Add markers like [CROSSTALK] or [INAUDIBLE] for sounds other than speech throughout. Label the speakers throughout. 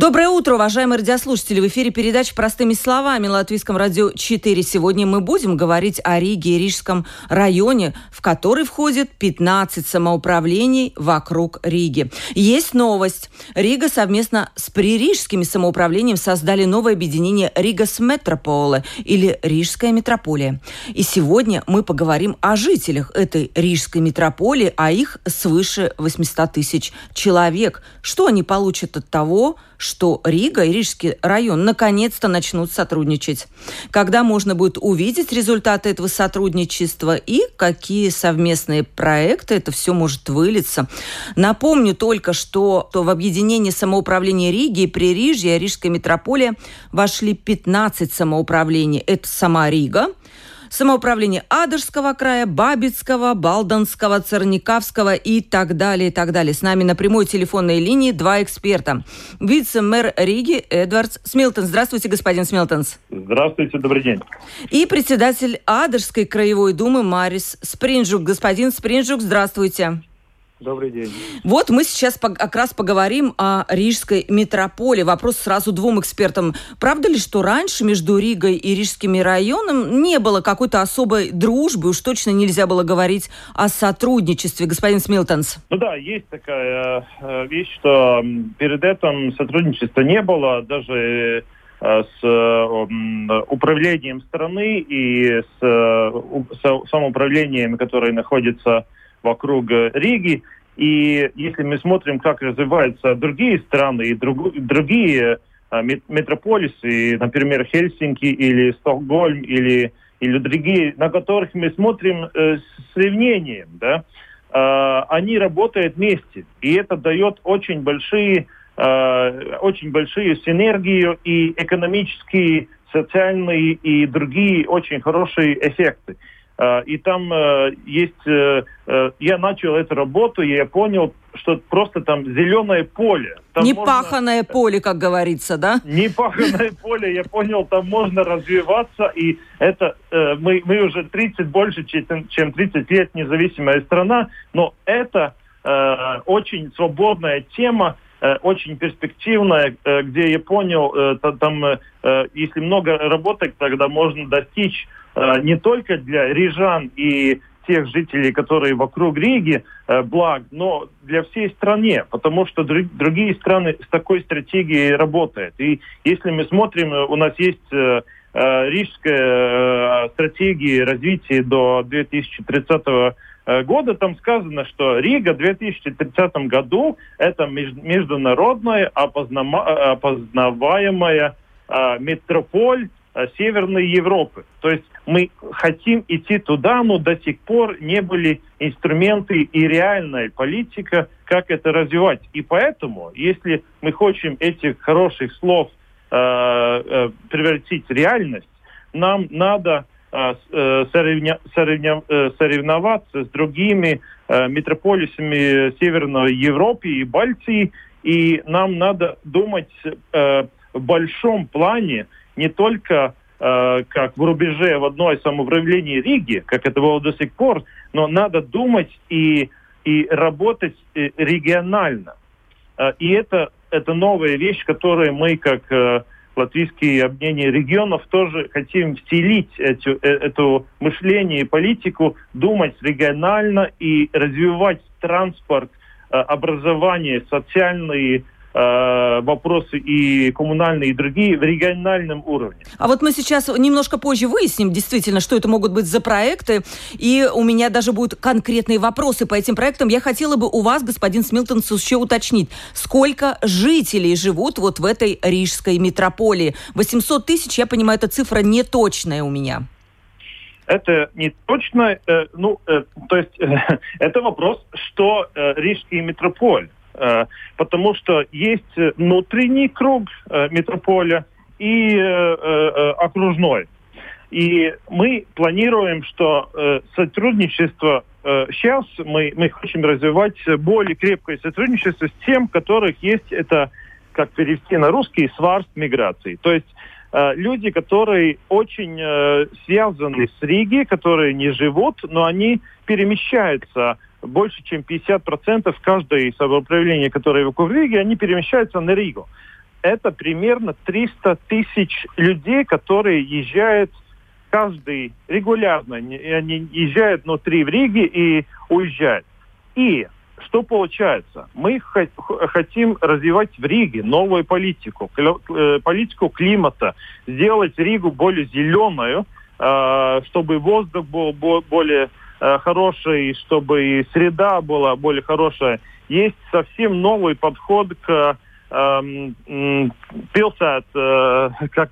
Speaker 1: Доброе утро, уважаемые радиослушатели. В эфире передача «Простыми словами» Латвийском радио 4. Сегодня мы будем говорить о Риге и Рижском районе, в который входит 15 самоуправлений вокруг Риги. Есть новость. Рига совместно с пририжскими самоуправлениями создали новое объединение Rīgas metropole или Рижская метрополия. И сегодня мы поговорим о жителях этой Рижской метрополии, а их свыше 800 тысяч человек. Что они получат от того, что Рига и Рижский район наконец-то начнут сотрудничать. Когда можно будет увидеть результаты этого сотрудничества и в какие совместные проекты это все может вылиться. Напомню только, что в объединение самоуправления Риги и Пририжья Рижская метрополия вошли 15 самоуправлений. Это сама Рига, самоуправление Адышского края, Бабицкого, Балданского, Церникавского и так далее, и так далее. С нами на прямой телефонной линии два эксперта. Вице-мэр Риги Эдвардс Смилтон. Здравствуйте, господин Смилтонс.
Speaker 2: Здравствуйте, добрый день.
Speaker 1: И председатель Адышской краевой думы Марис Спринжук. Господин Спринжук, здравствуйте.
Speaker 2: Добрый день.
Speaker 1: Вот мы сейчас как раз поговорим о Рижской метрополии. Вопрос сразу двум экспертам. Правда ли, что раньше между Ригой и Рижскими районом не было какой-то особой дружбы? Уж точно нельзя было говорить о сотрудничестве, господин Смилтонс.
Speaker 2: Ну да, есть такая э, вещь, что перед этим сотрудничества не было, даже э, с э, управлением страны и с самоуправлением, которое находится вокруг Риги. И если мы смотрим, как развиваются другие страны и друг, другие а, метрополисы, например, Хельсинки или Стокгольм или, или другие, на которых мы смотрим э, с сравнением, да, э, они работают вместе. И это дает очень большие, э, очень большие синергию и экономические, социальные и другие очень хорошие эффекты. Э, и там э, есть... Э, я начал эту работу, и я понял, что просто там зеленое поле. Там
Speaker 1: Непаханное можно... поле, как говорится, да?
Speaker 2: Непаханное [LAUGHS] поле, я понял, там можно развиваться, и это мы, мы уже 30, больше, чем 30 лет независимая страна, но это очень свободная тема, очень перспективная, где я понял, там, если много работать, тогда можно достичь Э, не только для рижан и тех жителей, которые вокруг Риги, э, благ, но для всей страны, потому что другие страны с такой стратегией работают. И если мы смотрим, у нас есть э, рижская стратегия развития до 2030 года, там сказано, что Рига в 2030 году это международная опознаваемая метрополь Северной Европы. То есть мы хотим идти туда, но до сих пор не были инструменты и реальная политика, как это развивать. И поэтому, если мы хотим этих хороших слов э, э, превратить в реальность, нам надо э, э э, соревноваться с другими метрополисами Северной Европы и Балтии, и нам надо думать в большом плане не только как в рубеже в одной самоуправлении Риги, как это было до сих пор, но надо думать и, и работать регионально. И это, это новая вещь, которую мы, как латвийские объединения регионов, тоже хотим вселить эту, эту мышление и политику, думать регионально и развивать транспорт, образование, социальные Э, вопросы и коммунальные, и другие в региональном уровне.
Speaker 1: А вот мы сейчас немножко позже выясним действительно, что это могут быть за проекты, и у меня даже будут конкретные вопросы по этим проектам. Я хотела бы у вас, господин Смилтон, еще уточнить, сколько жителей живут вот в этой рижской метрополии? 800 тысяч, я понимаю, эта цифра не точная у меня.
Speaker 2: Это не точно, э, ну, э, то есть [LAUGHS] э, это вопрос, что э, рижский метрополь Э, потому что есть внутренний круг э, метрополя и э, окружной. И мы планируем, что сотрудничество сейчас мы, мы хотим развивать более крепкое сотрудничество с тем, которых есть это как перевести на русский, сварст миграции. То есть э, люди, которые очень э, связаны с Риги, которые не живут, но они перемещаются больше, чем 50% каждое самоуправление, которое вокруг Риги, они перемещаются на Ригу. Это примерно 300 тысяч людей, которые езжают каждый регулярно. Они езжают внутри в Риге и уезжают. И что получается? Мы хотим развивать в Риге новую политику, э, политику климата, сделать Ригу более зеленую, э, чтобы воздух был более э, хороший, чтобы и среда была более хорошая. Есть совсем новый подход к Пилсат, как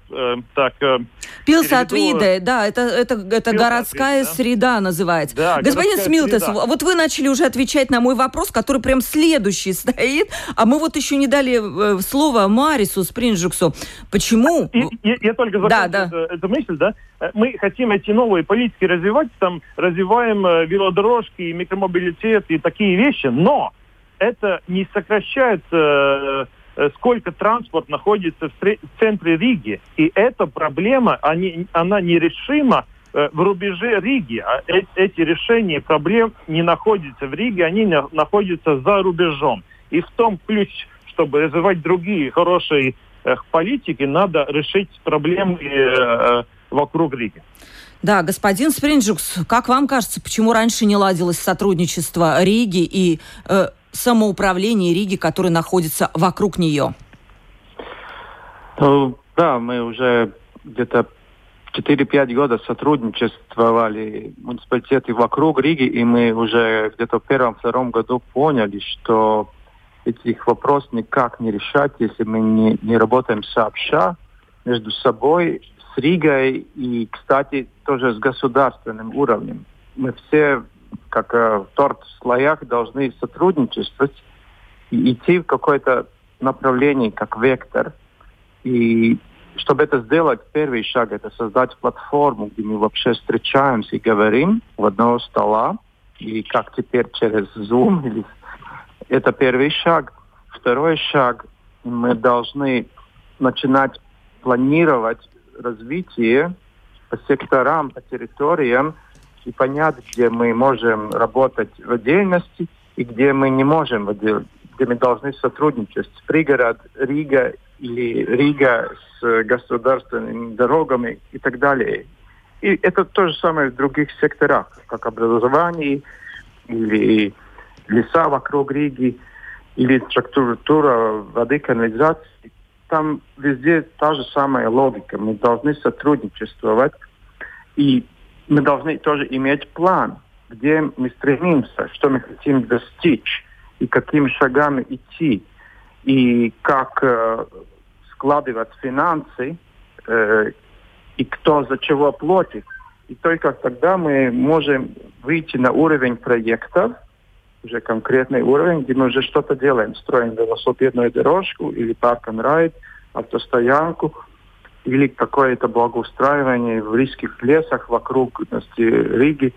Speaker 2: так...
Speaker 1: Пилсат-виде, да, это, это, это городская да? среда называется. Да, Господин Смилтес, среда. вот вы начали уже отвечать на мой вопрос, который прям следующий [LAUGHS] стоит, а мы вот еще не дали слово Марису Спринджуксу. Почему?
Speaker 2: И, я, я только закончу да, да. Эту, эту мысль, да. Мы хотим эти новые политики развивать, там развиваем велодорожки, микромобилитет и такие вещи, но это не сокращает э, Э, сколько транспорт находится в центре Риги. И эта проблема, они, она нерешима э, в рубеже Риги. А эти решения проблем не находятся в Риге, они находятся за рубежом. И в том ключ, чтобы развивать другие хорошие э, политики, надо решить проблемы вокруг Риги.
Speaker 1: Да, господин Спринджукс, как вам кажется, почему раньше не ладилось сотрудничество Риги и э, самоуправления Риги, который находится вокруг нее?
Speaker 3: Ну, да, мы уже где-то 4-5 года сотрудничествовали муниципалитеты вокруг Риги, и мы уже где-то в первом-втором году поняли, что этих вопросов никак не решать, если мы не, не работаем сообща между собой, с Ригой и, кстати, тоже с государственным уровнем. Мы все как э, торт в слоях, должны сотрудничествовать и идти в какое-то направление, как вектор. И чтобы это сделать, первый шаг – это создать платформу, где мы вообще встречаемся и говорим в одного стола, и как теперь через Zoom. Или... [LAUGHS] Это первый шаг. Второй шаг – мы должны начинать планировать развитие по секторам, по территориям, и понять, где мы можем работать в отдельности и где мы не можем, где мы должны сотрудничать. Пригород Рига или Рига с государственными дорогами и так далее. И это то же самое в других секторах, как образование или леса вокруг Риги, или структура воды, канализации. Там везде та же самая логика. Мы должны сотрудничествовать. И мы должны тоже иметь план, где мы стремимся, что мы хотим достичь и какими шагами идти, и как э, складывать финансы, э, и кто за чего платит. И только тогда мы можем выйти на уровень проектов, уже конкретный уровень, где мы уже что-то делаем, строим велосипедную дорожку или парк and райд, автостоянку, или какое-то благоустраивание в рижских лесах вокруг Риги.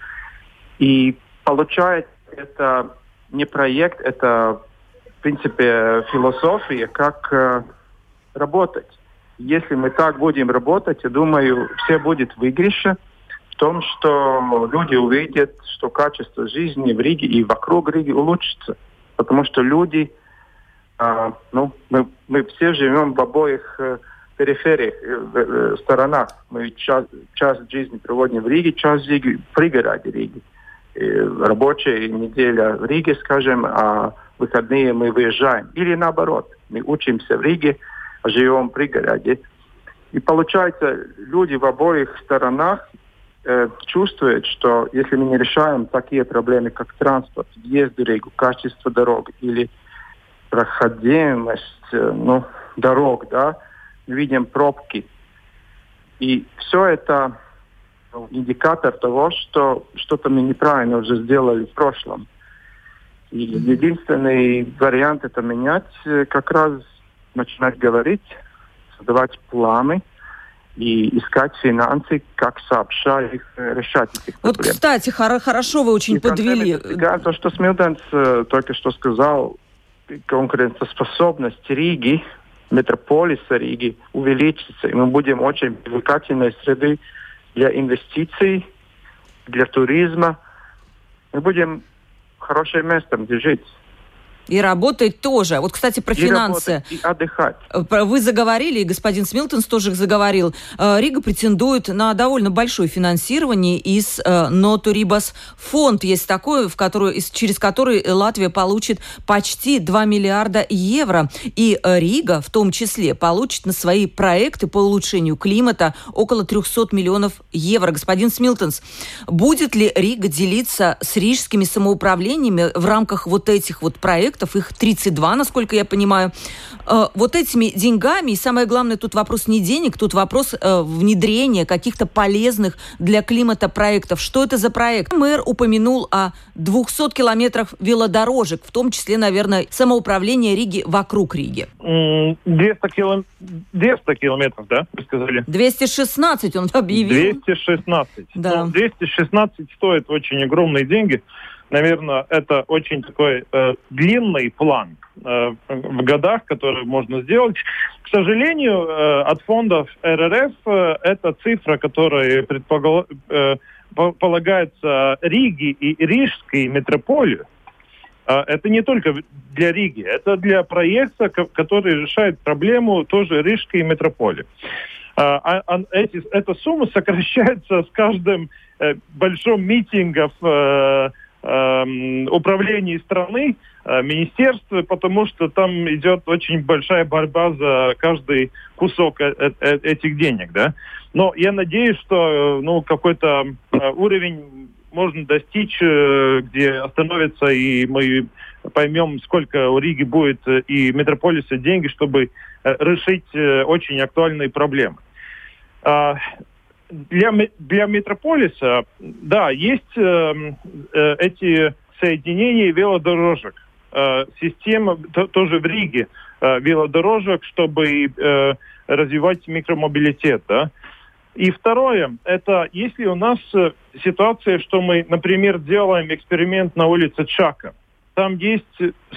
Speaker 3: И получается, это не проект, это, в принципе, философия, как э, работать. Если мы так будем работать, я думаю, все будет выигрыше в том, что люди увидят, что качество жизни в Риге и вокруг Риги улучшится. Потому что люди, э, ну, мы, мы все живем в обоих э, перифериях, э, э, сторонах. Мы час, час жизни проводим в Риге, час жизни в пригороде Риги. И рабочая неделя в Риге, скажем, а выходные мы выезжаем. Или наоборот, мы учимся в Риге, живем в пригороде. И получается, люди в обоих сторонах э, чувствуют, что если мы не решаем такие проблемы, как транспорт, въезд в Ригу, качество дорог или проходимость э, ну, дорог, да, видим пробки. И все это индикатор того, что что-то мы неправильно уже сделали в прошлом. И единственный вариант это менять, э, как раз начинать говорить, создавать планы, и искать финансы, как сообща их э, решать этих
Speaker 1: Вот, проблем. кстати, хор- хорошо вы очень и подвели.
Speaker 3: То, что Смилденс э, только что сказал, конкурентоспособность Риги метрополиса Риги увеличится, и мы будем очень привлекательной среды для инвестиций, для туризма. Мы будем хорошим местом, где жить.
Speaker 1: И работать тоже. Вот, кстати, про
Speaker 3: и
Speaker 1: финансы.
Speaker 3: и отдыхать. Э,
Speaker 1: вы заговорили, и господин Смилтонс тоже заговорил. Э, Рига претендует на довольно большое финансирование из Нотурибас э, фонд. Есть такой, в который, через который Латвия получит почти 2 миллиарда евро. И Рига, в том числе, получит на свои проекты по улучшению климата около 300 миллионов евро. Господин Смилтенс, будет ли Рига делиться с пририжскими самоуправлениями в рамках вот этих вот проектов, проектов, их 32, насколько я понимаю. Э, вот этими деньгами, и самое главное, тут вопрос не денег, тут вопрос э, внедрения каких-то полезных для климата проектов. Что это за проект? Мэр упомянул о 200 километрах велодорожек, в том числе, наверное, самоуправление Риги вокруг Риги.
Speaker 2: 200, килом... 200 километров, да, вы сказали?
Speaker 1: 216 он объявил.
Speaker 2: 216. Да. Ну, 216 стоит очень огромные деньги наверное, это очень такой э, длинный план э, в годах, который можно сделать. К сожалению, э, от фондов РРФ э, эта цифра, которая предполагается э, полагается Риге и Рижской метрополии, э, это не только для Риги, это для проекта, который решает проблему тоже Рижской метрополии. Э, а, а эта сумма сокращается с каждым э, большим митингом управлении страны, э, министерстве, потому что там идет очень большая борьба за каждый кусок э э, этих денег, да. Но я надеюсь, что ну какой-то уровень можно достичь, где остановится и мы поймем, сколько у Риги будет и метрополиса деньги, чтобы решить очень актуальные проблемы. Для, для метрополиса, да, есть э, э, эти соединения велодорожек. Э, система то, тоже в Риге э, велодорожек, чтобы э, развивать микромобилитет. Да? И второе, это если у нас э, ситуация, что мы, например, делаем эксперимент на улице Чака, там есть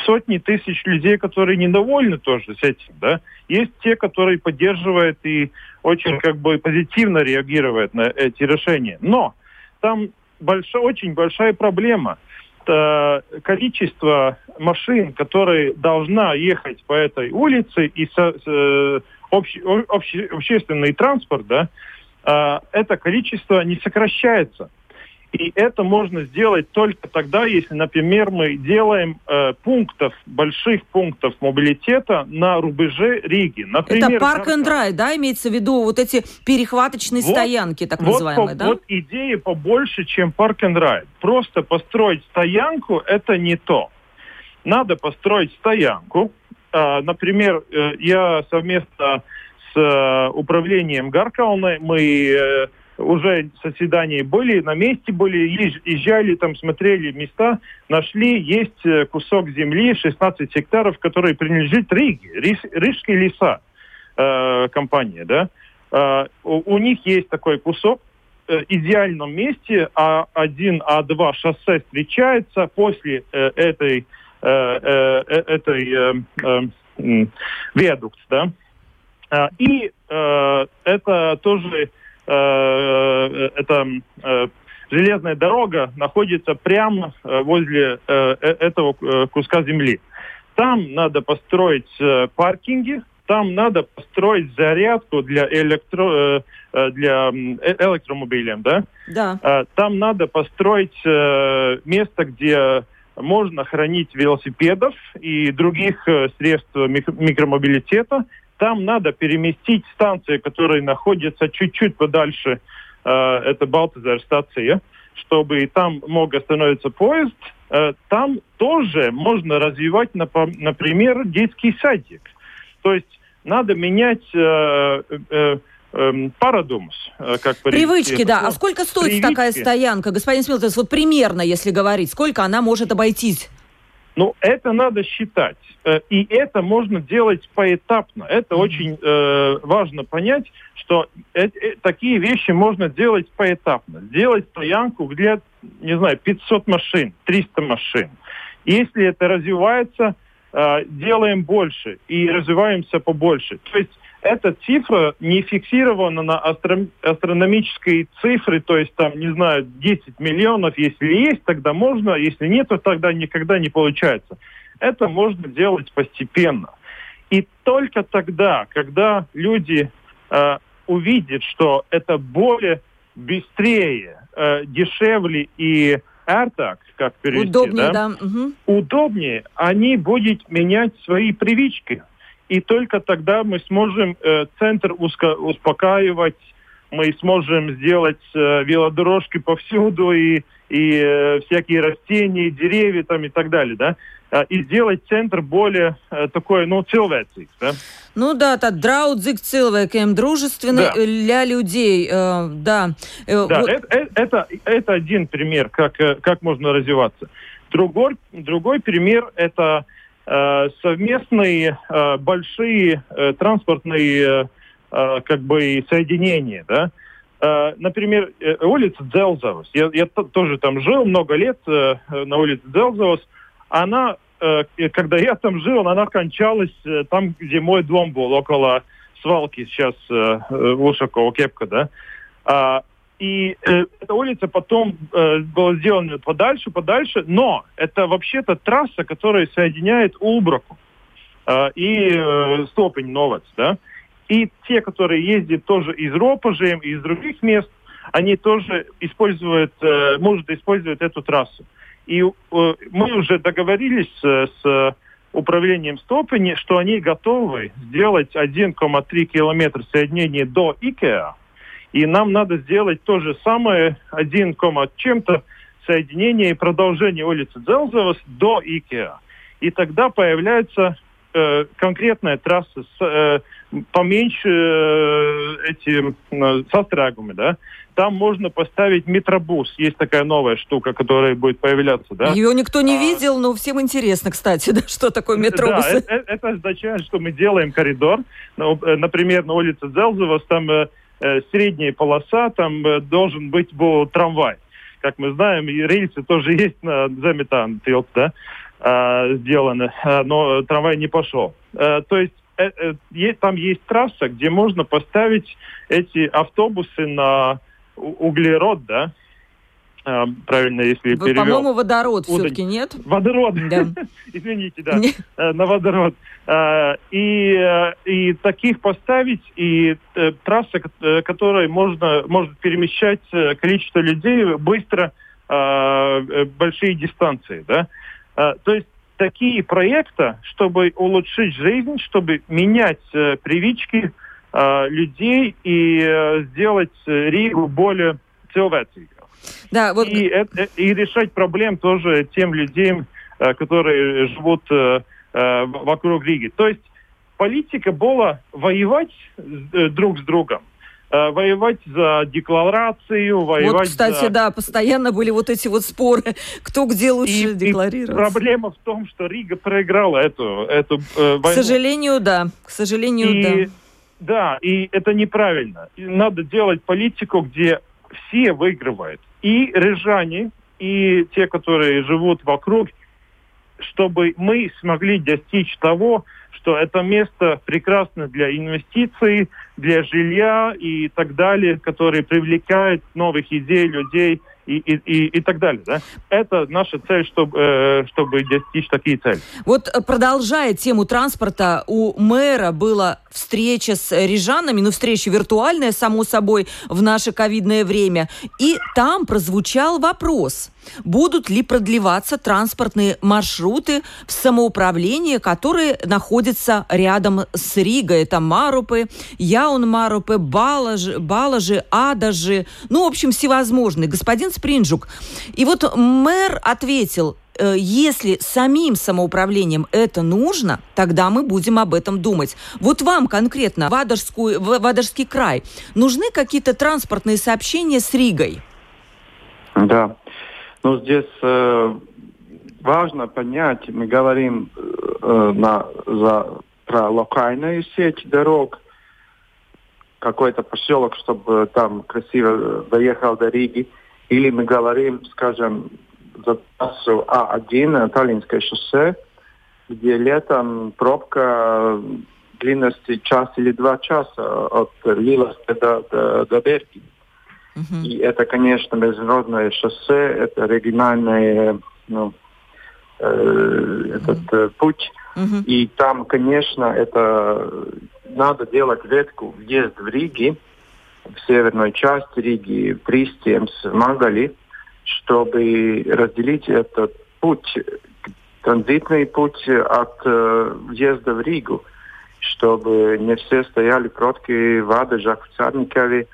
Speaker 2: сотни тысяч людей, которые недовольны тоже с этим, да. Есть те, которые поддерживают и очень как бы позитивно реагируют на эти решения. Но там большая, очень большая проблема. Это количество машин, которые должна ехать по этой улице и со, обще, обще, общественный транспорт, да, э, это количество не сокращается. И это можно сделать только тогда, если, например, мы делаем э, пунктов, больших пунктов мобилитета на рубеже Риги. Например,
Speaker 1: это парк and ride, да, имеется в виду вот эти перехваточные вот, стоянки, так
Speaker 2: вот,
Speaker 1: называемые,
Speaker 2: по,
Speaker 1: да?
Speaker 2: Вот идея побольше, чем парк and ride. Просто построить стоянку – это не то. Надо построить стоянку. Э, например, э, я совместно с э, управлением Гаркалны мы э, уже заседания были, на месте были, езжали, там смотрели места, нашли, есть э, кусок земли, 16 гектаров, который принадлежит Риге, Риж, Рижские леса э, компания, да. Э, у, у них есть такой кусок, э, идеальном месте, А1, А2 шоссе встречается после э, этой, э, э, э этой э, э, виадукт, да. Э, и э, это тоже Э, эта э, железная дорога находится прямо э, возле этого куска земли. Там надо построить паркинги, там надо построить зарядку для электро для электромобилей, да?
Speaker 1: Да.
Speaker 2: Там надо построить место, где можно хранить велосипедов и других средств микромобилитета, там надо переместить станции, которые находятся чуть-чуть подальше, э, это Балтазар стация, чтобы там мог остановиться поезд. Э, там тоже можно развивать, например, детский садик. То есть надо менять э, э, э, парадумс,
Speaker 1: э, как Привычки, да. А сколько стоит Привычки. такая стоянка, господин Смилтес, вот примерно, если говорить, сколько она может обойтись?
Speaker 2: Ну, это надо считать. Э, и это можно делать поэтапно. Это mm-hmm. очень э, важно понять, что э, э, такие вещи можно делать поэтапно. Сделать стоянку, где, не знаю, 500 машин, 300 машин. Если это развивается, э, делаем больше и развиваемся побольше. То есть эта цифра не фиксирована на астро- астрономической цифре, то есть там, не знаю, 10 миллионов, если есть, тогда можно, если нет, то тогда никогда не получается. Это можно делать постепенно. И только тогда, когда люди э, увидят, что это более быстрее, э, дешевле и артак, как перевести,
Speaker 1: удобнее,
Speaker 2: да?
Speaker 1: да. Угу.
Speaker 2: удобнее, они будут менять свои привычки. И только тогда мы сможем э, центр уско- успокаивать, мы сможем сделать э, велодорожки повсюду и, и э, всякие растения, деревья там и так далее, да, Э, и сделать центр более э, такой, ну, человечный, да.
Speaker 1: Ну да, та драудзик cilvēkiem, дружественный
Speaker 2: Да.
Speaker 1: для людей, э, да. Э,
Speaker 2: Да,
Speaker 1: вот-
Speaker 2: это, это, это один пример, как, э, как можно развиваться. Другой, другой пример – это совместные э, большие э, транспортные э, э, как бы соединения, да. Э, например, э, улица Дзелзавос. Я, я то- тоже там жил много лет э, на улице Дзелзавос. Она, э, когда я там жил, она кончалась э, там, где мой дом был, около свалки сейчас э, э, Ушакова, Кепка, да. А, и э, эта улица потом э, была сделана подальше, подальше, но это вообще-то трасса, которая соединяет Улбраку э, и э, Стопень Новац, да. И те, которые ездят тоже из Ропожем и из других мест, они тоже используют, э, могут использовать эту трассу. И э, мы уже договорились э, с управлением Стопени, что они готовы сделать 1,3 километра соединения до Икеа, и нам надо сделать то же самое, 1, кома чем-то соединение и продолжение улицы Дзелзовос до Икеа. И тогда появляется э, конкретная трасса с э, поменьше э, эти э, сострягами, да. Там можно поставить метробус. Есть такая новая штука, которая будет появляться, да.
Speaker 1: Ее никто не
Speaker 2: А.
Speaker 1: видел, но всем интересно, кстати, [LAUGHS] да, что такое метробус.
Speaker 2: Да, э- э- это, означает, что мы делаем коридор. Ну, э, Например, на улице Дзелзовос там э, э, средняя полоса, там э, должен быть был трамвай. Как мы знаем, и рельсы тоже [LAUGHS] есть на Заметан, да, а, сделаны, а, но трамвай не пошел. Э, То есть э, там есть трасса, где можно поставить эти автобусы на углерод, да, правильно, если
Speaker 1: Вы,
Speaker 2: перевел.
Speaker 1: По-моему, водород
Speaker 2: Удань.
Speaker 1: все-таки нет?
Speaker 2: Водород.
Speaker 1: Да. [LAUGHS]
Speaker 2: Извините, да. Э, на водород. Э, И, э, и таких поставить, и э, трасса, ко- которая можно, может перемещать количество людей быстро э, большие дистанции. Да? То есть такие проекты, чтобы улучшить жизнь, чтобы менять привычки людей и сделать Ригу более человечной.
Speaker 1: Да, вот
Speaker 2: И, э- э- и решать проблем тоже тем людям, э, которые живут э, вокруг Риги. То есть политика была воевать друг с другом. Воевать за декларацию, воевать
Speaker 1: Вот, кстати,
Speaker 2: за...
Speaker 1: да, постоянно были вот эти вот споры, [LAUGHS] кто где лучше
Speaker 2: И- и
Speaker 1: декларировать.
Speaker 2: Проблема в том, что Рига проиграла эту, эту э,
Speaker 1: К
Speaker 2: войну.
Speaker 1: сожалению, да. К сожалению,
Speaker 2: И,
Speaker 1: да.
Speaker 2: да, и это неправильно. И надо делать политику, где все выигрывают. И рижане, и те, которые живут вокруг, чтобы мы смогли достичь того, что это место прекрасно для инвестиций, для жилья и так далее, которые привлекают новых идей, людей и, и, и, и так далее. Да? Это наша цель, чтобы, э, чтобы достичь такие цели.
Speaker 1: Вот э, продолжая тему транспорта, у мэра была встреча с рижанами, ну, встреча виртуальная, само собой, в наше ковидное время. И там прозвучал вопрос, будут ли продлеваться транспортные маршруты в самоуправлении, которые находятся рядом с Ригой. Это Марупы, Яун-Марупы, Балажи, Балажи, Адажи, ну, в общем, всевозможные. Господин Спринджук. И вот мэр ответил, э, если самим самоуправлением это нужно, тогда мы будем об этом думать. Вот вам конкретно, в, Адажскую, край, нужны какие-то транспортные сообщения с Ригой?
Speaker 3: Да. Ну, здесь э, важно понять, мы говорим э, на, за, про локальную сеть дорог, какой-то поселок, чтобы там красиво доехал до Риги, или мы говорим, скажем, за трассу А1, Таллинское шоссе, где летом пробка длинности час или два часа от Лиловска до, до, до Берги. Uh-huh. И это, конечно, международное шоссе, это региональный ну, э, этот uh-huh. путь. Uh-huh. И там, конечно, это надо делать ветку въезд в Риги, в северной части Риги, Пристемс, Магали, чтобы разделить этот путь, транзитный путь от э, въезда в Ригу, чтобы не все стояли пробки в Адежах, в Царникове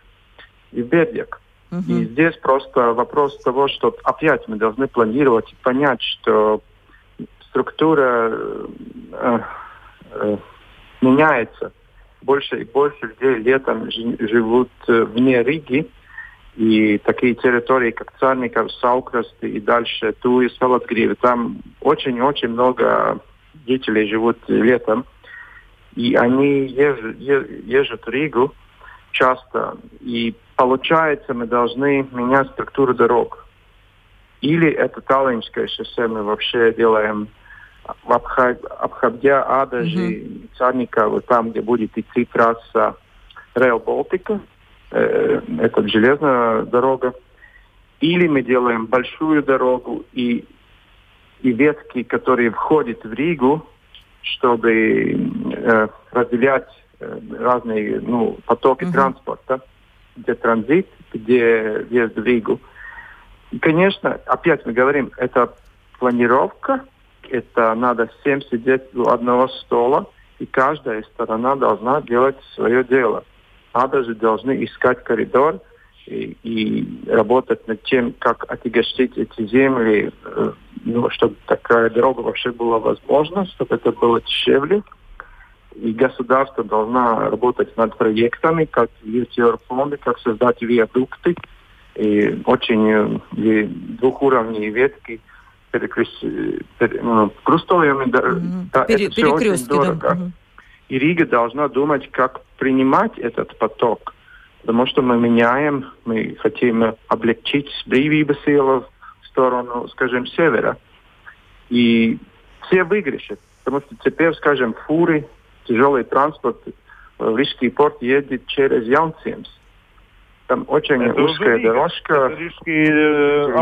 Speaker 3: и Бердяк. Uh-huh. И здесь просто вопрос того, что опять мы должны планировать и понять, что структура э, э, меняется. Больше и больше людей летом живут э, вне Риги. И такие территории, как Царников, Саукрасты и дальше Туи, Салатгривы, там очень-очень много жителей живут летом. И они езжат, езжат в Ригу часто. И получается, мы должны менять структуру дорог. Или это Таллинское шоссе мы вообще делаем обходя Адажи, mm-hmm. Царникова, там, где будет идти трасса Rail Baltica, э, это железная дорога. Или мы делаем большую дорогу и, и ветки, которые входят в Ригу, чтобы э, разделять э, разные ну, потоки mm-hmm. транспорта, где транзит, где въезд в Ригу. И, конечно, опять мы говорим, это планировка, это надо всем сидеть у одного стола, и каждая сторона должна делать свое дело. Надо же должны искать коридор и, и работать над тем, как отягощить эти земли, э, ну, чтобы такая дорога вообще была возможна, чтобы это было дешевле. И государство должно работать над проектами, как фонды, как создать виадукты, и очень и двухуровневые ветки – перекрест... пере... ну, крустовыми, да, mm-hmm. да, Пере... это все очень дорого. Да. Mm-hmm. И Рига должна думать, как принимать этот поток. Потому что мы меняем, мы хотим облегчить брīvības в сторону, скажем, севера. И все выигрыши. Потому что теперь, скажем, фуры, тяжелый транспорт в Рижский порт едет через Янсимс. Там очень это узкая дорожка. Это Рижский э,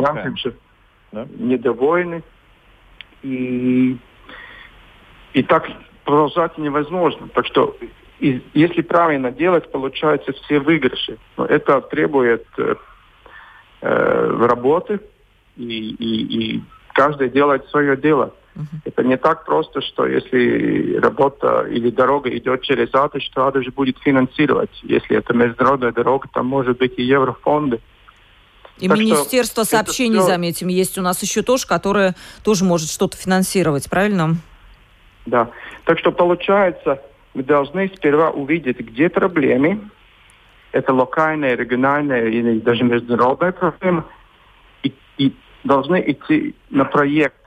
Speaker 3: да? недовольны. И, и так продолжать невозможно. Так что и, если правильно делать, получаются все выигрыши. Но это требует э, э, работы, и, и, и каждый делает свое дело. Uh-huh. Это не так просто, что если работа или дорога идет через АТО, что же будет финансировать. Если это международная дорога, там может быть и еврофонды.
Speaker 1: и так Министерство сообщений, все... заметим, есть у нас еще тоже, которое тоже может что-то финансировать, правильно?
Speaker 3: Да. Так что получается, мы должны сперва увидеть, где проблемы. Это локальная, региональная или даже международная проблема. И, и должны идти на проект.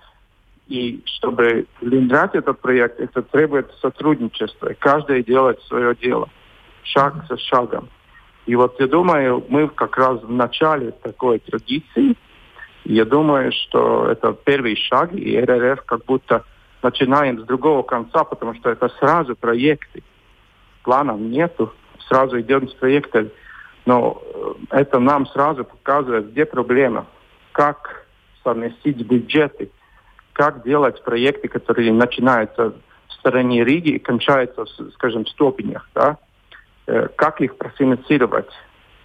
Speaker 3: И чтобы реализовать этот проект, это требует сотрудничества. Каждый делает свое дело, шаг за шагом. И вот я думаю, мы как раз в начале такой традиции. Я думаю, что это первый шаг, и РРФ как будто начинаем с другого конца, потому что это сразу проекты. Планов нету, сразу идем с проектами. Но э, это нам сразу показывает, где проблема, как совместить бюджеты, как делать проекты, которые начинаются в стороне Риги и кончаются, скажем, в ступенях. Да? Э, как их профинансировать,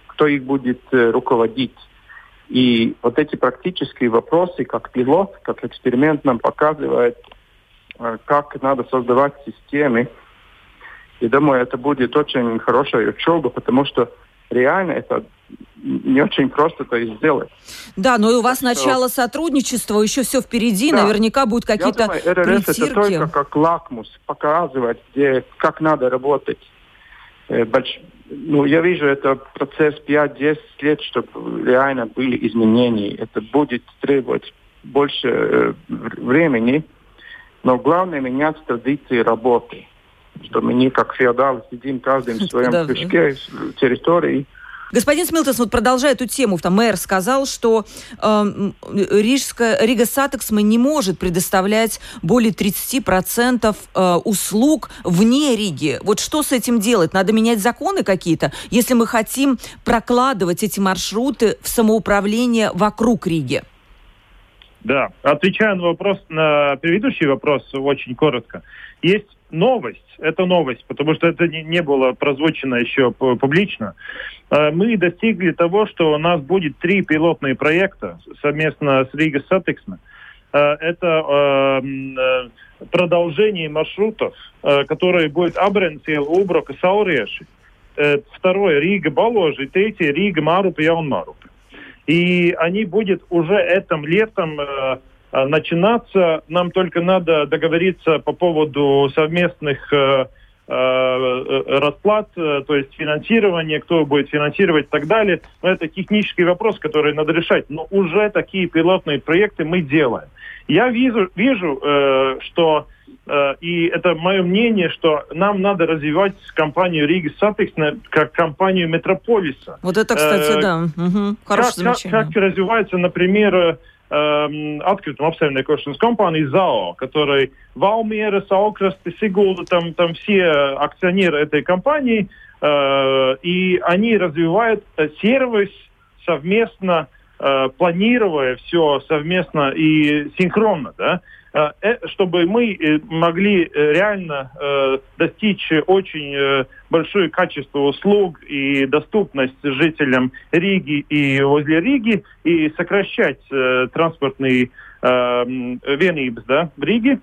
Speaker 3: кто их будет э, руководить. И вот эти практические вопросы, как пилот, как эксперимент нам показывает, э, как надо создавать системы. И думаю, это будет очень хорошая учеба, потому что реально это не очень просто это сделать.
Speaker 1: Да, но и у вас так начало что... сотрудничества, еще все впереди, да. наверняка будут какие-то Я думаю, РРС
Speaker 3: притирки. это только как лакмус, показывать, где, как надо работать. Э, больш... ну, я вижу, это процесс 5-10 лет, чтобы реально были изменения. Это будет требовать больше э, времени, но главное менять традиции работы. Что мы не как феодалы сидим каждый в своем кружке, территории,
Speaker 1: Господин Смилтенс, вот продолжая эту тему, там мэр сказал, что э, Рижская, Rīgas satiksme не может предоставлять более 30% э, услуг вне Риги. Вот что с этим делать? Надо менять законы какие-то, если мы хотим прокладывать эти маршруты в самоуправление вокруг Риги?
Speaker 2: Да, отвечая на вопрос, на предыдущий вопрос очень коротко. Есть новость, это новость, потому что это не, не было прозвучено еще публично. Э, мы достигли того, что у нас будет три пилотные проекта совместно с Рига Сатексна. Э, это э, продолжение маршрутов, которые будет Абренцил, Уброк и Сауреши. Второе Рига Баложи, третье Рига Марупа и Яунмарупа. И они будут уже этим летом начинаться. Нам только надо договориться по поводу совместных э, э, расплат, то есть финансирование, кто будет финансировать и так далее. Но это технический вопрос, который надо решать. Но уже такие пилотные проекты мы делаем. Я вижу, вижу что и это мое мнение, что нам надо развивать компанию Риги Сатекс как компанию Метрополиса.
Speaker 1: Вот это, кстати, да. Угу.
Speaker 2: Хорошее как, как, как развивается, например, um, atkrituma apsaimniekošanas компании ЗАО, который Валмера, Саукрасты, Сигулда, там, там все акционеры этой компании, э, и они развивают сервис совместно, э, планируя все совместно и синхронно, да, Э, э, чтобы мы э, могли реально достичь очень большое качество услуг и доступность жителям Риги и возле Риги и сокращать транспортные венибс да, в Риге,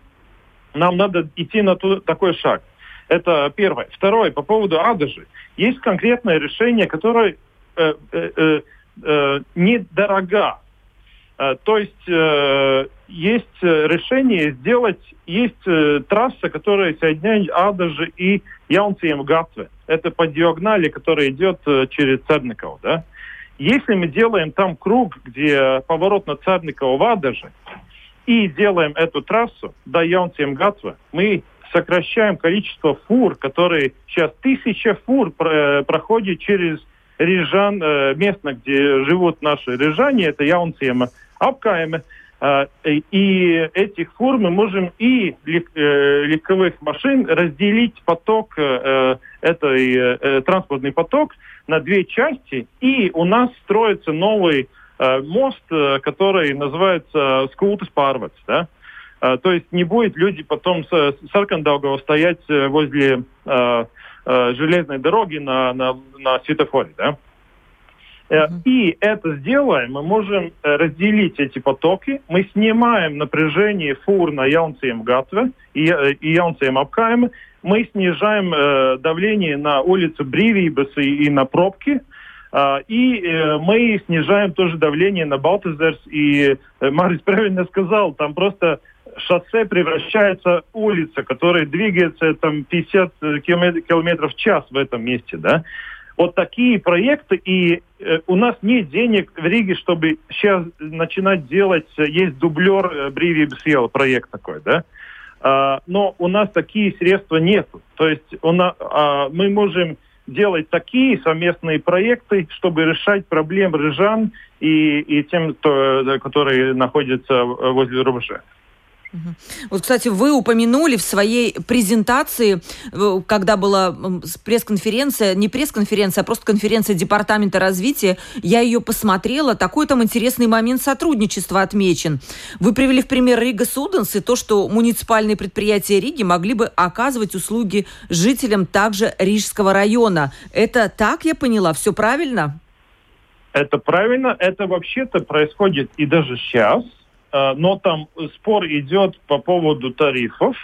Speaker 2: нам надо идти на такой шаг. Это первое. Второе, по поводу Адажи. Есть конкретное решение, которое э, э, э, недорого Э, то есть э, есть э, решение сделать, есть трасса, которая соединяет Адажи и Яунцием Гатве. Это по диагонали, которая идет через Церников. Да? Если мы делаем там круг, где поворот на Церникова в Адаже, и делаем эту трассу до Яунцием Гатве, мы сокращаем количество фур, которые сейчас тысяча фур проходит через Рижан, местно, где живут наши рижане, это Яунциема apkaime. И этих фур мы можем и легковых машин разделить поток, этой транспортный поток на две части. И у нас строится новый мост, который называется Скултес Парвац. Да? То есть не будет люди потом с Саркандаугова стоять возле железной дороги на, на, на светофоре. Да? Uh-huh. И это сделаем, мы можем э, разделить эти потоки, мы снимаем напряжение фур на Яунцием Гатве и, э, и Яунцием Апкаем, мы снижаем э, давление на улицу Бривибас и, и на пробки, э, и э, мы снижаем тоже давление на Балтезерс. И э, Марис правильно сказал, там просто шоссе превращается в улица, которая двигается там 50 километров в час в этом месте, да вот такие проекты, и э, у нас нет денег в Риге, чтобы сейчас начинать делать, э, есть дублер э, Бриви Бсел проект такой, да, а, но у нас такие средства нет. То есть у нас, а, мы можем делать такие совместные проекты, чтобы решать проблемы рижан и, и тем, кто, которые находятся возле рубежа.
Speaker 1: Вот, кстати, вы упомянули в своей презентации, когда была пресс-конференция, не пресс-конференция, а просто конференция Департамента развития, я ее посмотрела, такой там интересный момент сотрудничества отмечен. Вы привели в пример Рига Суденс и то, что муниципальные предприятия Риги могли бы оказывать услуги жителям также Рижского района. Это так я поняла? Все правильно?
Speaker 2: Это правильно. Это вообще-то происходит и даже сейчас – Э, но там спор идет по поводу тарифов.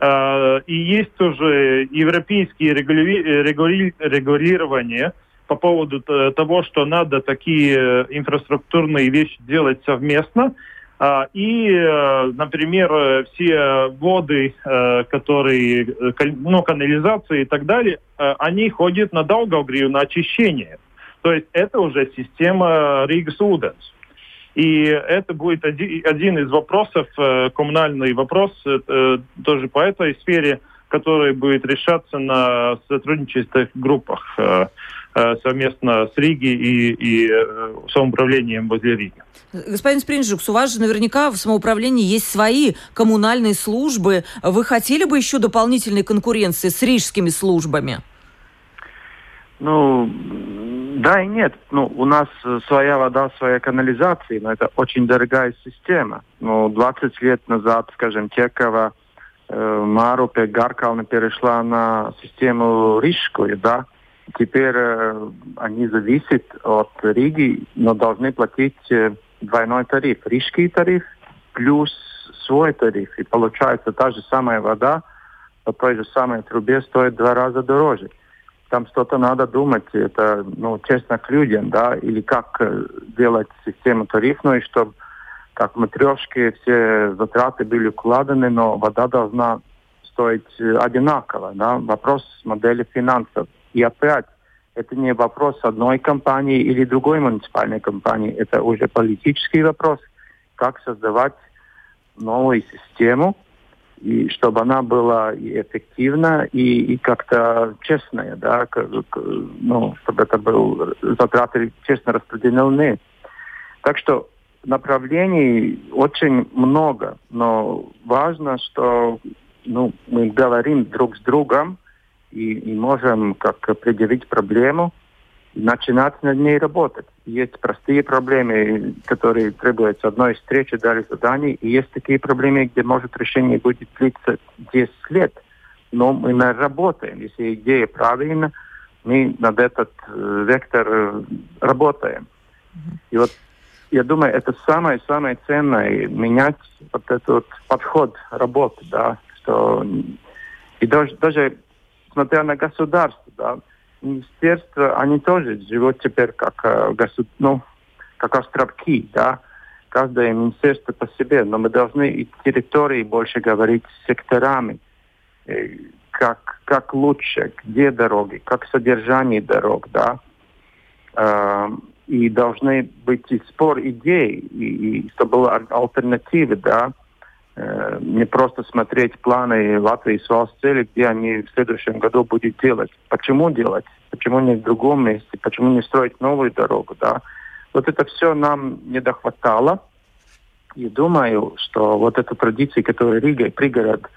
Speaker 2: Э, и есть тоже европейские регулирования по поводу того, что надо такие инфраструктурные вещи делать совместно. Э, и, например, все воды, которые, ну, канализации и так далее, они ходят на Даугавгрию на очищение. То есть это уже система Рига Суденс. И это будет один, из вопросов, э, коммунальный вопрос э, тоже по этой сфере, который будет решаться на сотрудничестве группах. Э, совместно с Риги и, и самоуправлением возле Риги.
Speaker 1: Господин Спринжукс, у вас же наверняка в самоуправлении есть свои коммунальные службы. Вы хотели бы еще дополнительной конкуренции с рижскими службами?
Speaker 3: Ну, да и нет. Ну, у нас своя вода, своя канализация, но это очень дорогая система. Ну, 20 лет назад, скажем, Текова, э, Марупе, Гаркална перешла на систему рижскую, да. Теперь э, они зависят от Риги, но должны платить э, двойной тариф. Рижский тариф плюс свой тариф. И получается та же самая вода по той же самой трубе стоит два раза дороже. Там что-то надо думать, это, ну, честно к людям, да, или как э, делать систему тарифную, чтобы как матрешки все затраты были укладены, но вода должна стоить э, одинаково, да, вопрос модели финансов. И опять, это не вопрос одной компании или другой муниципальной компании, это уже политический вопрос, как создавать новую систему, и чтобы она была и эффективна, и, и как-то честная, да, ну, чтобы это был затраты честно распределены. Так что направлений очень много, но важно, что ну, мы говорим друг с другом, и, и можем как определить проблему начинать над ней работать. Есть простые проблемы, которые требуют одной встречи, дали задание, и есть такие проблемы, где может решение будет длиться 10 лет. Но мы работаем. Если идея правильна, мы над этот э, вектор э, работаем. И вот я думаю, это самое-самое ценное, менять вот этот подход работы, да, что и даже, даже смотря на государство, да, министерства, они тоже живут теперь как, э, ну, как островки, да, каждое министерство по себе, но мы должны и территории больше говорить с секторами, э, как, как лучше, где дороги, как содержание дорог, да, э, и должны быть и спор идей, и, и чтобы была альтернатива, да, не просто смотреть планы Латвии с цели, где они в следующем году будут делать. Почему делать? Почему не в другом месте? Почему не строить новую дорогу? Да? Вот это все нам не дохватало. И думаю, что вот эта традиция, которую Рига и пригород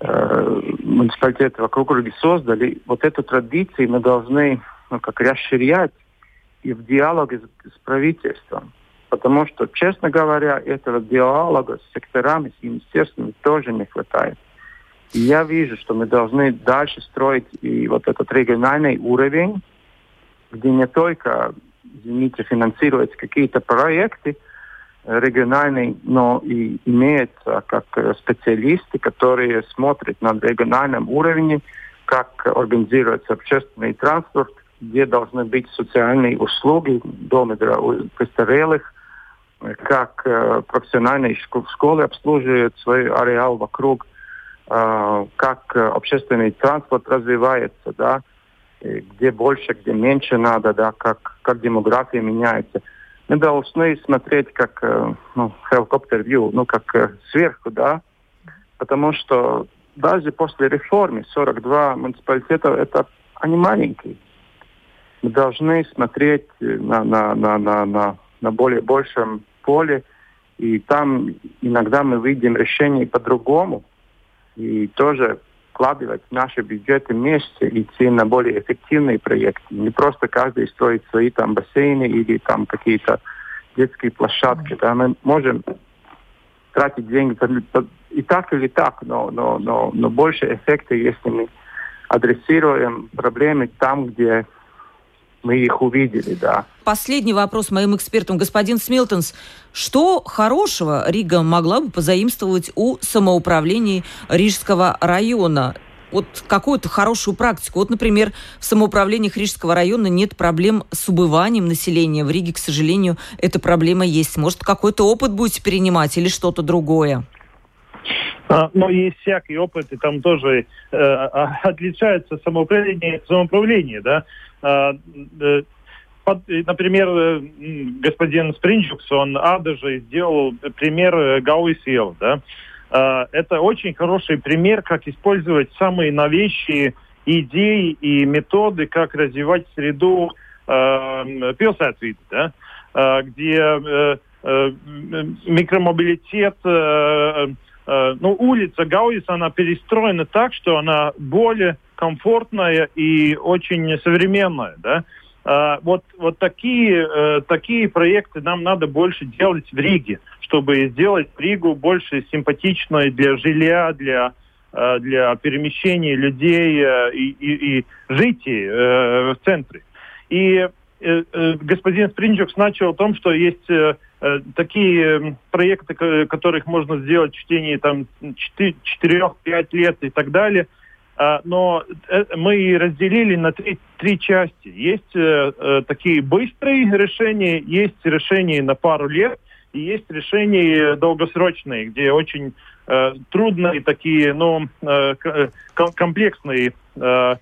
Speaker 3: э, муниципалитет вокруг Риги создали, вот эту традицию мы должны ну, как расширять и в диалоге с, с правительством. Потому что, честно говоря, этого диалога с секторами, с министерствами тоже не хватает. И я вижу, что мы должны дальше строить и вот этот региональный уровень, где не только, извините, финансируются какие-то проекты региональные, но и имеются как специалисты, которые смотрят на региональном уровне, как организируется общественный транспорт, где должны быть социальные услуги, дома для престарелых, как э, профессиональные школы обслуживают свой ареал вокруг, э, как э, общественный транспорт развивается, да, где больше, где меньше надо, да, как, как демография меняется. Мы должны смотреть как ну, helicopter view, ну, как сверху, да, потому что даже после реформы 42 муниципалитета, это они маленькие. Мы должны смотреть на, на, на, на, на на более большем поле, и там иногда мы видим решение по-другому, и тоже вкладывать наши бюджеты вместе, идти на более эффективные проекты. Не просто каждый строит свои там бассейны или там какие-то детские площадки. Да, мы можем тратить деньги и так или так, но, но, но, но больше эффекта, если мы адресируем проблемы там, где мы их увидели, да.
Speaker 1: Последний вопрос моим экспертам. Господин Смилтонс, что хорошего Рига могла бы позаимствовать у самоуправления Рижского района? вот какую-то хорошую практику. Вот, например, в самоуправлении Рижского района нет проблем с убыванием населения. В Риге, к сожалению, эта проблема есть. Может, какой-то опыт будете перенимать или что-то другое?
Speaker 2: А, но есть всякий опыт, и там тоже э, а, отличается самоуправление самоуправление, да. А, э, под, например, э, господин Спринчукс, он Адажи сделал пример э, Гауисел, да. А, это очень хороший пример, как использовать самые новейшие идеи и методы, как развивать среду э, пилсатвида, да, э, где э, э, микромобилитет, э, э, ну, улица Гауис, она перестроена так, что она более комфортная и очень современная, да. Uh, вот, вот такие, uh, такие проекты нам надо больше делать в Риге, чтобы сделать Ригу больше симпатичной для жилья, для, для перемещения людей и, и, и жителей в центре. И господин Спринджукс начал о том, что есть такие проекты, которых можно сделать в течение там, 4-5 лет и так далее – а, но э, мы разделили на три, три части. Есть э, э, такие быстрые решения, есть решения на пару лет, и есть решения долгосрочные, где очень э, трудные такие, ну, э, комплексные э, э,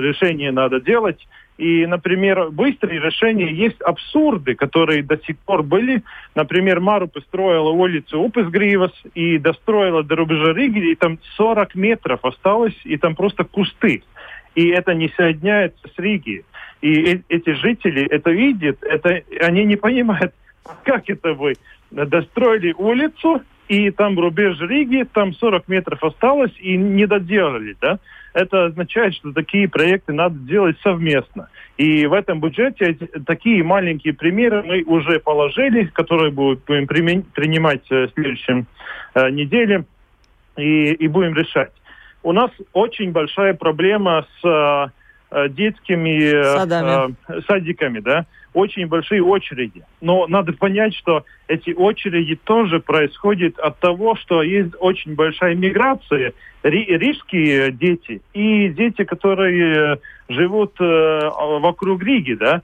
Speaker 2: решения надо делать. И, например, быстрые решения есть абсурды, которые до сих пор были. Например, Мару построила улицу Упесгривас и достроила до рубежа Риги, и там 40 метров осталось, и там просто кусты. И это не соединяется с Риги. И э эти жители это видят, это, они не понимают, [LAUGHS] как это вы достроили улицу, и там рубеж Риги, там 40 метров осталось, и не доделали, да? это означает, что такие проекты надо делать совместно. И в этом бюджете такие маленькие примеры мы уже положили, которые будем принимать э, в следующем э, неделе и, и будем решать. У нас очень большая проблема с э, э детскими э, садиками, да очень большие очереди. Но надо понять, что эти очереди тоже происходят от того, что есть очень большая миграция. Рижские дети и дети, которые живут э, вокруг Риги, да,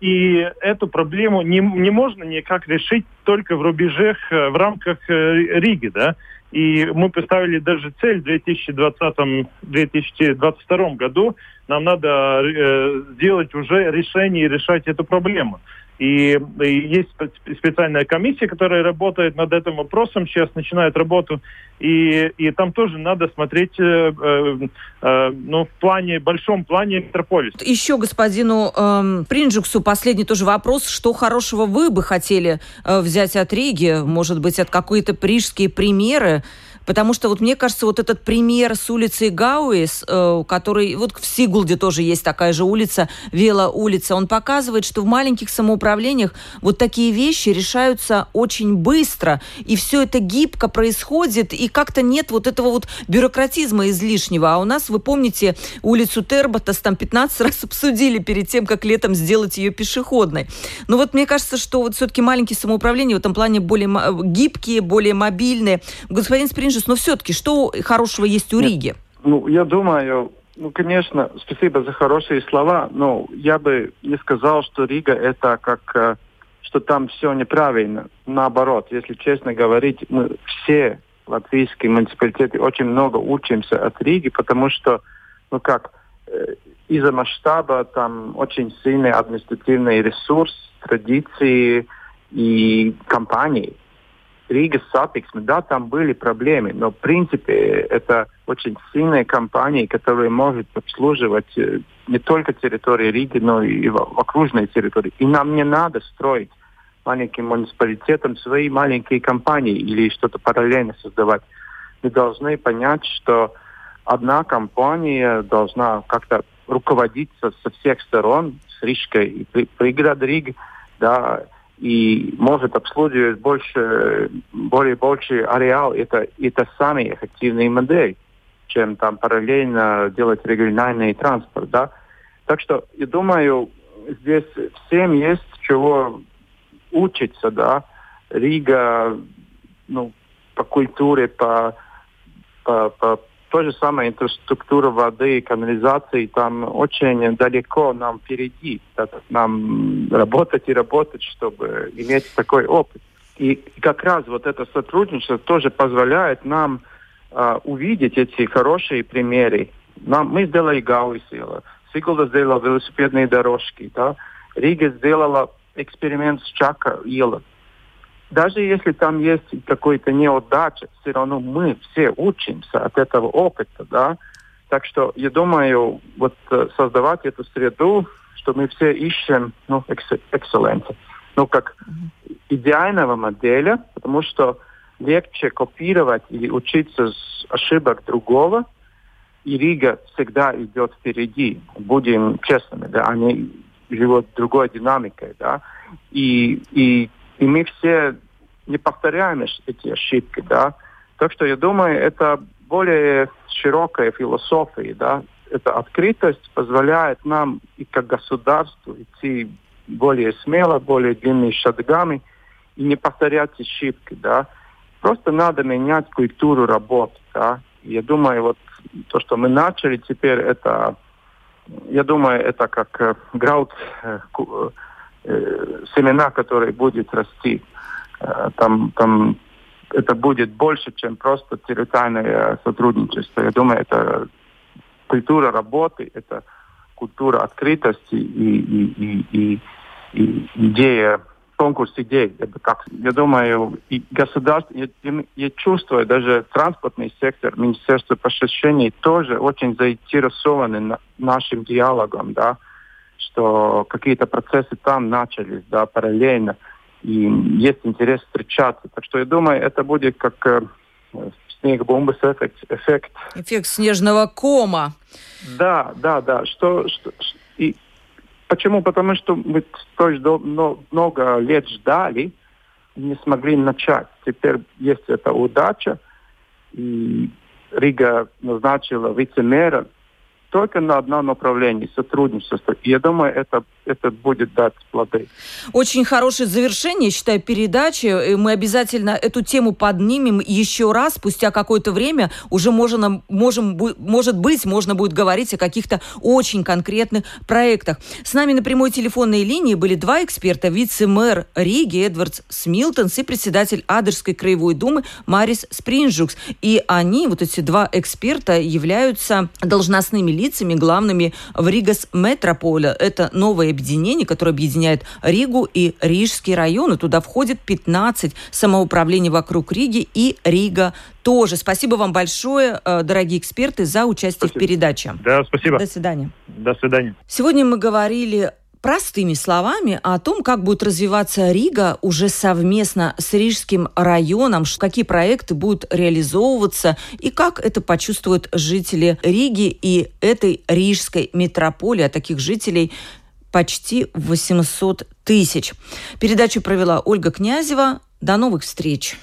Speaker 2: и эту проблему не, не можно никак решить только в рубежах, э, в рамках э, Риги, да. И мы поставили даже цель в 2020-2022 году. Нам надо э, сделать уже решение и решать эту проблему. И, и есть специальная комиссия, которая работает над этим вопросом, сейчас начинает работу, и, и там тоже надо смотреть э, э, э ну, в плане, большом плане метрополиса.
Speaker 1: Еще господину э, Принджуксу последний тоже вопрос. Что хорошего вы бы хотели э, взять от Риги? Может быть, от какие-то прижские примеры? Потому что вот мне кажется, вот этот пример с улицей Гауис, э, который вот в Сигулде тоже есть такая же улица, Вела улица, он показывает, что в маленьких самоуправлениях вот такие вещи решаются очень быстро, и все это гибко происходит, и как-то нет вот этого вот бюрократизма излишнего. А у нас, вы помните, улицу Терботас там 15 раз обсудили перед тем, как летом сделать ее пешеходной. Но вот мне кажется, что вот все-таки маленькие самоуправления в этом плане более гибкие, более мобильные. Господин Сприн Минжус, но все-таки что хорошего есть у Нет, Риги?
Speaker 3: Ну, я думаю, ну, конечно, спасибо за хорошие слова, но я бы не сказал, что Рига это как, э, что там все неправильно. Наоборот, если честно говорить, мы все латвийские муниципалитеты очень много учимся от Риги, потому что, ну как, э, из-за масштаба там очень сильный административный ресурс, традиции и компании. Рига сатиксме, да, там были проблемы, но в принципе это очень сильная компания, которая может обслуживать э, не только территорию Риги, но и в окружной территории. И нам не надо строить маленьким муниципалитетам свои маленькие компании или что-то параллельно создавать. Мы должны понять, что одна компания должна как-то руководиться со всех сторон, с Рижской и пригород Риги, да, и может обслуживать больше, более больший ареал. Это, это самый эффективный модель, чем там параллельно делать региональный транспорт. Да? Так что, я думаю, здесь всем есть чего учиться. Да? Рига ну, по культуре, по, по, по то же самое инфраструктура воды и канализации там очень далеко нам впереди. Нам работать и работать, чтобы иметь такой опыт. И как раз вот это сотрудничество тоже позволяет нам э, увидеть эти хорошие примеры. Нам, мы сделали Гауисила, Сигулда сделала велосипедные дорожки, да? Рига сделала эксперимент с Чака Ила даже если там есть какой-то неудача, все равно мы все учимся от этого опыта, да. Так что я думаю, вот э, создавать эту среду, что мы все ищем, ну, экселленс, ну, как идеального модели, потому что легче копировать или учиться с ошибок другого, и Рига всегда идет впереди. Будем честными, да, они живут другой динамикой, да, и, и, и мы все не повторяем эти ошибки, да. Так что я думаю, это более широкая философия, да, эта открытость позволяет нам и как государству идти более смело, более длинными шагами и не повторять ошибки, да. Просто надо менять культуру работы, да. Я думаю, вот то, что мы начали теперь, это, я думаю, это как э, граут, э, э, семена, которые будет расти. Э, там, там это будет больше, чем просто территориальное сотрудничество. Я думаю, это культура работы, это культура открытости и, и, и, и, и идея конкурс идей. Я думаю, и государство, я, я чувствую, даже транспортный сектор, Министерство просвещения тоже очень заинтересованы на, нашим диалогом, да, что какие-то процессы там начались, да, параллельно, и есть интерес встречаться. Так что я думаю, это будет как э, снег бомбы эффект, эффект.
Speaker 1: Эффект снежного кома.
Speaker 3: Да, да, да. Что, что, и Почему? Потому что мы тоже много лет ждали, не смогли начать. Теперь есть эта удача, и Рига назначила вице-мэра только на одном направлении сотрудничество. Я думаю, это, это будет дать плоды.
Speaker 1: Очень хорошее завершение, считаю, передачи. Мы обязательно эту тему поднимем еще раз. Спустя какое-то время уже можно, можем, может быть, можно будет говорить о каких-то очень конкретных проектах. С нами на прямой телефонной линии были два эксперта. Вице-мэр Риги Эдвардс Смилтенс и председатель Адажской краевой думы Марис Спринджукс. И они, вот эти два эксперта, являются должностными лицами главными в Rīgas metropole. Это новое объединение, которое объединяет Ригу и Рижский район. И туда входит 15 самоуправлений вокруг Риги и Рига тоже. Спасибо вам большое, э, дорогие эксперты, за участие спасибо. в передаче.
Speaker 2: Да, спасибо.
Speaker 1: До свидания.
Speaker 2: До свидания.
Speaker 1: Сегодня мы говорили простыми словами о том, как будет развиваться Рига уже совместно с Рижским районом, какие проекты будут реализовываться и как это почувствуют жители Риги и этой рижской метрополии, а таких жителей почти 800 тысяч. Передачу провела Ольга Князева. До новых встреч!